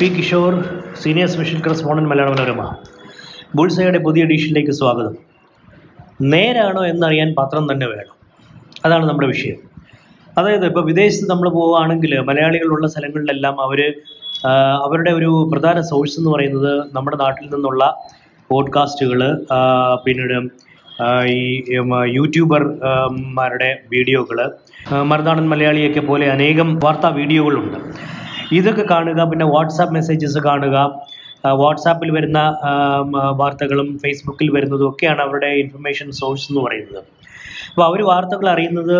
P Kishore senior special correspondent Malayala Manorama. ബുൾസയുടെ പുതിയ എഡീഷനിലേക്ക് സ്വാഗതം. നേരാണോ എന്നറിയാൻ പത്രം തന്നെ വേണം. അതാണ് നമ്മുടെ വിഷയം. അതായത് ഇപ്പോൾ വിദേശത്ത് നമ്മൾ പോവുകയാണെങ്കിൽ മലയാളികളുള്ള സ്ഥലങ്ങളിലെല്ലാം അവർ അവരുടെ ഒരു പ്രധാന സോഴ്സ് എന്ന് പറയുന്നത് നമ്മുടെ നാട്ടിൽ നിന്നുള്ള പോഡ്കാസ്റ്റുകൾ പിന്നീട് ഈ യൂട്യൂബർമാരുടെ യൂട്യൂബർ വീഡിയോകൾ മറുനാടൻ മലയാളിയൊക്കെ പോലെ അനേകം വാർത്താ വീഡിയോകളുണ്ട് ഇതൊക്കെ കാണുക പിന്നെ വാട്സാപ്പ് മെസ്സേജസ് കാണുക വാട്സാപ്പിൽ വരുന്ന വാർത്തകളും ഫേസ്ബുക്കിൽ വരുന്നതും ഒക്കെയാണ് അവരുടെ ഇൻഫർമേഷൻ സോഴ്സ് എന്ന് പറയുന്നത്. അപ്പോൾ അവർ വാർത്തകൾ അറിയുന്നത്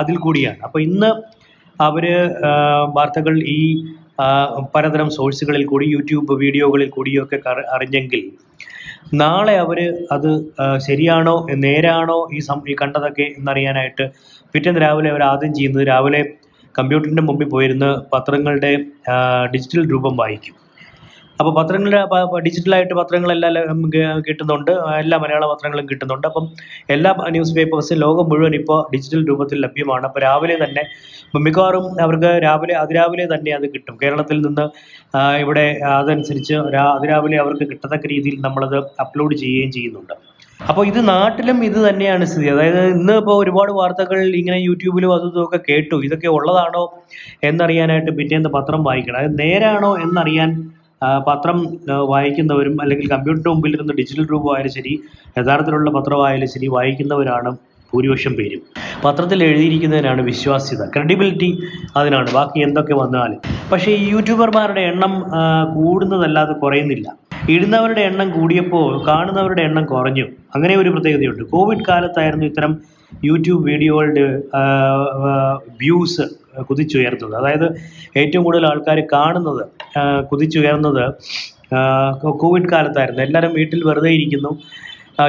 അതിൽ കൂടിയാണ്. അപ്പോൾ ഇന്ന് അവർ വാർത്തകൾ ഈ പലതരം സോഴ്സുകളിൽ കൂടി യൂട്യൂബ് വീഡിയോകളിൽ കൂടിയൊക്കെ അറിഞ്ഞെങ്കിൽ നാളെ അവർ അത് ശരിയാണോ നേരാണോ ഈ സം ഈ കണ്ടതൊക്കെ എന്നറിയാനായിട്ട് പിറ്റേന്ന് രാവിലെ അവർ ആദ്യം ചെയ്യുന്നത് രാവിലെ കമ്പ്യൂട്ടറിന്റെ മുമ്പിൽ പോയിരുന്ന് പത്രങ്ങളുടെ ഡിജിറ്റൽ രൂപം വായിക്കും. അപ്പോൾ പത്രങ്ങളുടെ ഡിജിറ്റലായിട്ട് പത്രങ്ങളെല്ലാം കിട്ടുന്നുണ്ട്. എല്ലാ മലയാള പത്രങ്ങളും കിട്ടുന്നുണ്ട്. അപ്പം എല്ലാ ന്യൂസ് പേപ്പേഴ്സും ലോകം മുഴുവൻ ഇപ്പോൾ ഡിജിറ്റൽ രൂപത്തിൽ ലഭ്യമാണ്. അപ്പോൾ രാവിലെ തന്നെ മിക്കവാറും അവർക്ക് രാവിലെ അതിരാവിലെ തന്നെ അത് കിട്ടും. കേരളത്തിൽ നിന്ന് ഇവിടെ അതനുസരിച്ച് അതിരാവിലെ അവർക്ക് കിട്ടത്തക്ക രീതിയിൽ നമ്മളത് അപ്ലോഡ് ചെയ്യുകയും ചെയ്യുന്നുണ്ട്. അപ്പോൾ ഇത് നാട്ടിലും ഇത് തന്നെയാണ് സ്ഥിതി. അതായത് ഇന്ന് ഇപ്പോൾ ഒരുപാട് വാർത്തകൾ ഇങ്ങനെ യൂട്യൂബിലും അതും ഒക്കെ കേട്ടു. ഇതൊക്കെ ഉള്ളതാണോ എന്നറിയാനായിട്ട് പിറ്റേന്ന് പത്രം വായിക്കണം. അത് നേരാണോ എന്നറിയാൻ പത്രം വായിക്കുന്നവരും അല്ലെങ്കിൽ കമ്പ്യൂട്ടറിന് മുമ്പിൽ ഇരുന്ന് ഡിജിറ്റൽ രൂപമായാലും ശരി യഥാർത്ഥത്തിലുള്ള പത്രമായാലും ശരി വായിക്കുന്നവരാണ് ഭൂരിപക്ഷം പേരും. പത്രത്തിൽ എഴുതിയിരിക്കുന്നതിനാണ് വിശ്വാസ്യത. ക്രെഡിബിലിറ്റി അതിനാണ്. ബാക്കി എന്തൊക്കെ വന്നാലും. പക്ഷേ ഈ യൂട്യൂബർമാരുടെ എണ്ണം കൂടുന്നതല്ലാതെ കുറയുന്നില്ല. ഇടുന്നവരുടെ എണ്ണം കൂടിയപ്പോൾ കാണുന്നവരുടെ എണ്ണം കുറഞ്ഞു. അങ്ങനെ ഒരു പ്രത്യേകതയുണ്ട്. കോവിഡ് കാലത്തായിരുന്നു ഇത്തരം യൂട്യൂബ് വീഡിയോകളുടെ വ്യൂസ് കുതിച്ചുയർന്നത് അതായത് ഏറ്റവും കൂടുതൽ ആൾക്കാർ കാണുന്നത് കുതിച്ചുയർന്നത് കോവിഡ് കാലത്തായിരുന്നു. എല്ലാവരും വീട്ടിൽ വെറുതെ ഇരിക്കുന്നു.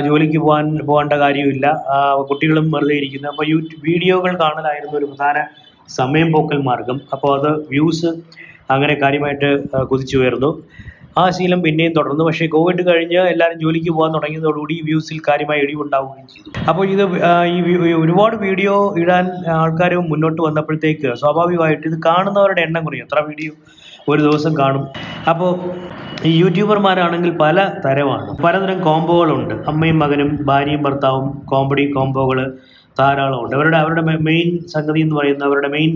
ജോലിക്ക് പോകാൻ പോകേണ്ട കാര്യമില്ല. കുട്ടികളും വെറുതെ ഇരിക്കുന്നു. അപ്പോൾ യൂട്യൂബ് വീഡിയോകൾ കാണലായിരുന്നു ഒരു പ്രധാന സമയം പോക്കൽ മാർഗം. അപ്പോൾ അത് വ്യൂസ് അങ്ങനെ കാര്യമായിട്ട് കുതിച്ചുയർന്നു. ആ ശീലം പിന്നെയും തുടർന്നു. പക്ഷേ കോവിഡ് കഴിഞ്ഞ് എല്ലാവരും ജോലിക്ക് പോകാൻ തുടങ്ങിയതോടുകൂടി ഈ വ്യൂസിൽ കാര്യമായ ഇടിവുണ്ടാവുകയും ചെയ്തു. അപ്പോൾ ഇത് ഈ ഒരുപാട് വീഡിയോ ഇടാൻ ആൾക്കാർ മുന്നോട്ട് വന്നപ്പോഴത്തേക്ക് സ്വാഭാവികമായിട്ട് ഇത് കാണുന്നവരുടെ എണ്ണം കുറയും. എത്ര വീഡിയോ ഒരു ദിവസം കാണും. അപ്പോൾ ഈ യൂട്യൂബർമാരാണെങ്കിൽ പല തരമാണ്. പലതരം കോംബോകളുണ്ട്. അമ്മയും മകനും ഭാര്യയും ഭർത്താവും കോമഡി കോംബോകൾ ധാരാളമുണ്ട്. അവരുടെ അവരുടെ മെയിൻ സംഗതി എന്ന് പറയുന്നത് അവരുടെ മെയിൻ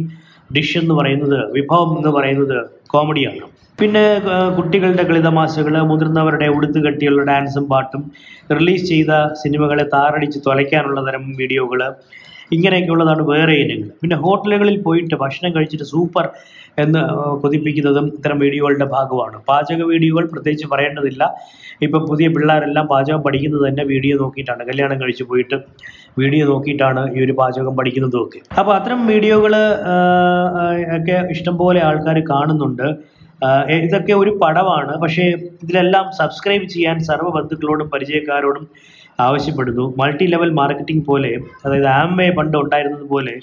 ഡിഷ് എന്ന് പറയുന്നത് വിഭവം എന്ന് പറയുന്നത് കോമഡിയാണ്. പിന്നെ കുട്ടികളുടെ കളിതമാശകൾ മുതിർന്നവരുടെ ഉടുത്തു കെട്ടിയുള്ള ഡാൻസും പാട്ടും റിലീസ് ചെയ്ത സിനിമകളെ താറടിച്ച് തുലയ്ക്കാനുള്ള തരം വീഡിയോകൾ ഇങ്ങനെയൊക്കെയുള്ളതാണ് വേറെ ഇനങ്ങൾ പിന്നെ ഹോട്ടലുകളിൽ പോയിട്ട് ഭക്ഷണം കഴിച്ചിട്ട് സൂപ്പർ എന്ന് കൊതിപ്പിക്കുന്നതും ഇത്തരം വീഡിയോകളുടെ ഭാഗമാണ്. പാചക വീഡിയോകൾ പ്രത്യേകിച്ച് പറയേണ്ടതില്ല. ഇപ്പം പുതിയ പിള്ളേരെല്ലാം പാചകം പഠിക്കുന്നത് തന്നെ വീഡിയോ നോക്കിയിട്ടാണ്. കല്യാണം കഴിച്ച് പോയിട്ട് വീഡിയോ നോക്കിയിട്ടാണ് ഈ ഒരു പാചകം പഠിക്കുന്നതും ഒക്കെ അപ്പോൾ അത്തരം വീഡിയോകൾ ഒക്കെ ഇഷ്ടംപോലെ ആൾക്കാർ കാണുന്നുണ്ട്. ഇതൊക്കെ ഒരു പടമാണ് പക്ഷേ ഇതിലെല്ലാം സബ്സ്ക്രൈബ് ചെയ്യാൻ സർവ ബന്ധുക്കളോടും പരിചയക്കാരോടും ആവശ്യപ്പെടുന്നു. മൾട്ടി ലെവൽ മാർക്കറ്റിംഗ് പോലെ അതായത് ആംവേ പണ്ട് ഉണ്ടായിരുന്നത് പോലെ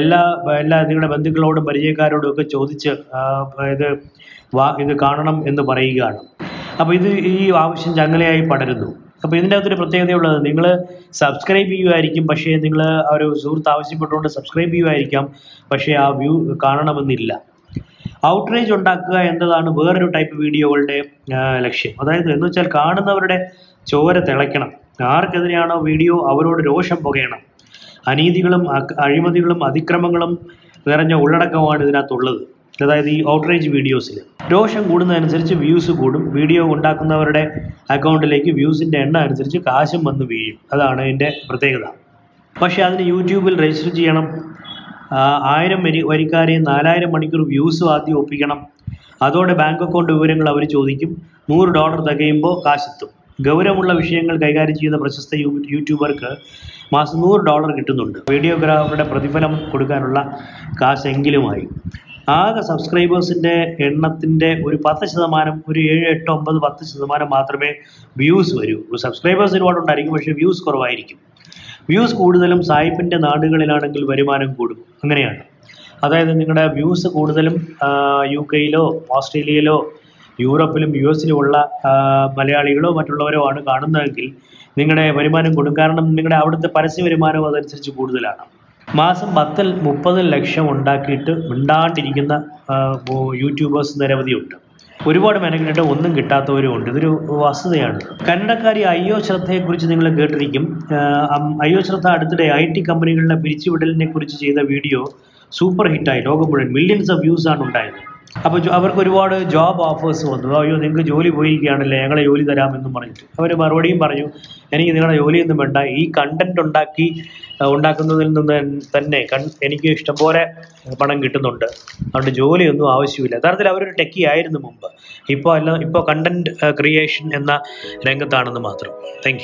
എല്ലാ എല്ലാ നിങ്ങളുടെ ബന്ധുക്കളോടും പരിചയക്കാരോടും ഒക്കെ ചോദിച്ച് ഇത് വാ ഇത് കാണണം എന്ന് പറയുകയാണ്. അപ്പോൾ ഇത് ഈ ആവശ്യം ചങ്ങലയായി പടരുന്നു. അപ്പോൾ ഇതിന്റെ അകത്തൊരു പ്രത്യേകതയുള്ളത് നിങ്ങൾ സബ്സ്ക്രൈബ് ചെയ്യുമായിരിക്കും പക്ഷേ നിങ്ങൾ ഒരു സുഹൃത്ത് ആവശ്യപ്പെട്ടുകൊണ്ട് സബ്സ്ക്രൈബ് ചെയ്യുമായിരിക്കാം പക്ഷേ ആ വ്യൂ കാണണമെന്നില്ല. ഔട്ട്റേജ് ഉണ്ടാക്കുക എന്നതാണ് വേറൊരു ടൈപ്പ് വീഡിയോകളുടെ ലക്ഷ്യം. അതായത് എന്ന് വെച്ചാൽ കാണുന്നവരുടെ ചോര തിളയ്ക്കണം. ആർക്കെതിരെയാണോ വീഡിയോ അവരോട് രോഷം പുകയണം? അനീതികളും അഴിമതികളും അതിക്രമങ്ങളും നിറഞ്ഞ ഉള്ളടക്കമാണ് ഇതിനകത്തുള്ളത്. അതായത് ഈ ഔട്ട്റേജ് വീഡിയോസിൽ രോഷം കൂടുന്നതനുസരിച്ച് വ്യൂസ് കൂടും. വീഡിയോ ഉണ്ടാക്കുന്നവരുടെ അക്കൗണ്ടിലേക്ക് വ്യൂസിന്റെ എണ്ണം അനുസരിച്ച് കാശും വന്ന് വീഴും. അതാണ് ഇതിന്റെ പ്രത്യേകത. പക്ഷേ അതിന് യൂട്യൂബിൽ രജിസ്റ്റർ ചെയ്യണം. ആയിരം വരി വരിക്കാരെയും നാലായിരം മണിക്കൂർ വ്യൂസ് ആദ്യം ഒപ്പിക്കണം. അതോടെ ബാങ്ക് അക്കൗണ്ട് വിവരങ്ങൾ അവർ ചോദിക്കും. നൂറ് ഡോളർ തികയുമ്പോൾ കാശെത്തും. ഗൗരവമുള്ള വിഷയങ്ങൾ കൈകാര്യം ചെയ്യുന്ന പ്രശസ്ത യൂട്യൂബർക്ക് മാസം നൂറ് ഡോളർ കിട്ടുന്നുണ്ട്. വീഡിയോഗ്രാഫറുടെ പ്രതിഫലം കൊടുക്കാനുള്ള കാശെങ്കിലുമായി. ആകെ സബ്സ്ക്രൈബേഴ്സിന്റെ എണ്ണത്തിന്റെ ഒരു പത്ത് ശതമാനം ഒരു ഏഴ് എട്ട് ഒമ്പത് പത്ത് ശതമാനം മാത്രമേ വ്യൂസ് വരൂ. സബ്സ്ക്രൈബേഴ്സ് ഒരുപാട് ഉണ്ടായിരിക്കും പക്ഷേ വ്യൂസ് കുറവായിരിക്കും. വ്യൂസ് കൂടുതലും സായിപ്പിന്റെ നാടുകളിലാണെങ്കിൽ വരുമാനം കൂടും. അങ്ങനെയാണ്. അതായത് നിങ്ങളുടെ വ്യൂസ് കൂടുതലും യു കെയിലോ ഓസ്ട്രേലിയയിലോ യൂറോപ്പിലും യു എസിലുമുള്ള മലയാളികളോ മറ്റുള്ളവരോ ആണ് കാണുന്നതെങ്കിൽ നിങ്ങളുടെ വരുമാനം കൂടും. കാരണം നിങ്ങളുടെ അവിടുത്തെ പരസ്യ വരുമാനം അതനുസരിച്ച് കൂടുതലാണ്. മാസം പത്തിൽ മുപ്പത് ലക്ഷം ഉണ്ടാക്കിയിട്ട് മിണ്ടാണ്ടിരിക്കുന്ന യൂട്യൂബേഴ്സ് നിരവധിയുണ്ട്. ഒരുപാട് മെനക്കെട്ടിട്ട് ഒന്നും കിട്ടാത്തവരും ഉണ്ട്. ഇതൊരു വസ്തുതയാണ്. കന്നഡക്കാരി അയ്യോ ശ്രദ്ധയെ കുറിച്ച് നിങ്ങൾ കേട്ടിരിക്കും. അയ്യോ ശ്രദ്ധ അടുത്തിടെ ഐ ടി കമ്പനികളുടെ പിരിച്ചുവിടലിനെ കുറിച്ച് ചെയ്ത വീഡിയോ സൂപ്പർ ഹിറ്റായി. ലോകം മുഴുവൻ മില്യൺസ് ഓഫ് വ്യൂസ് ആണ് ഉണ്ടായത്. അപ്പോൾ അവർക്ക് ഒരുപാട് ജോബ് ഓഫേഴ്സ് വന്നു. അയ്യോ നിങ്ങൾക്ക് ജോലി പോയിരിക്കുകയാണല്ലേ ഞങ്ങളെ ജോലി തരാമെന്നും പറഞ്ഞിട്ട്. അവർ മറുപടിയും പറഞ്ഞു എനിക്ക് നിങ്ങളുടെ ജോലിയൊന്നും വേണ്ട. ഈ കണ്ടന്റ് ഉണ്ടാക്കി ഉണ്ടാക്കുന്നതിൽ നിന്ന് തന്നെ എനിക്ക് ഇഷ്ടംപോലെ പണം കിട്ടുന്നുണ്ട്. അതുകൊണ്ട് ജോലിയൊന്നും ആവശ്യമില്ല. യഥാർത്ഥത്തിൽ അവരൊരു ടെക്കി ആയിരുന്നു മുമ്പ്. ഇപ്പോൾ അല്ല ഇപ്പോൾ കണ്ടന്റ് ക്രിയേഷൻ എന്ന രംഗത്താണെന്ന് മാത്രം. താങ്ക്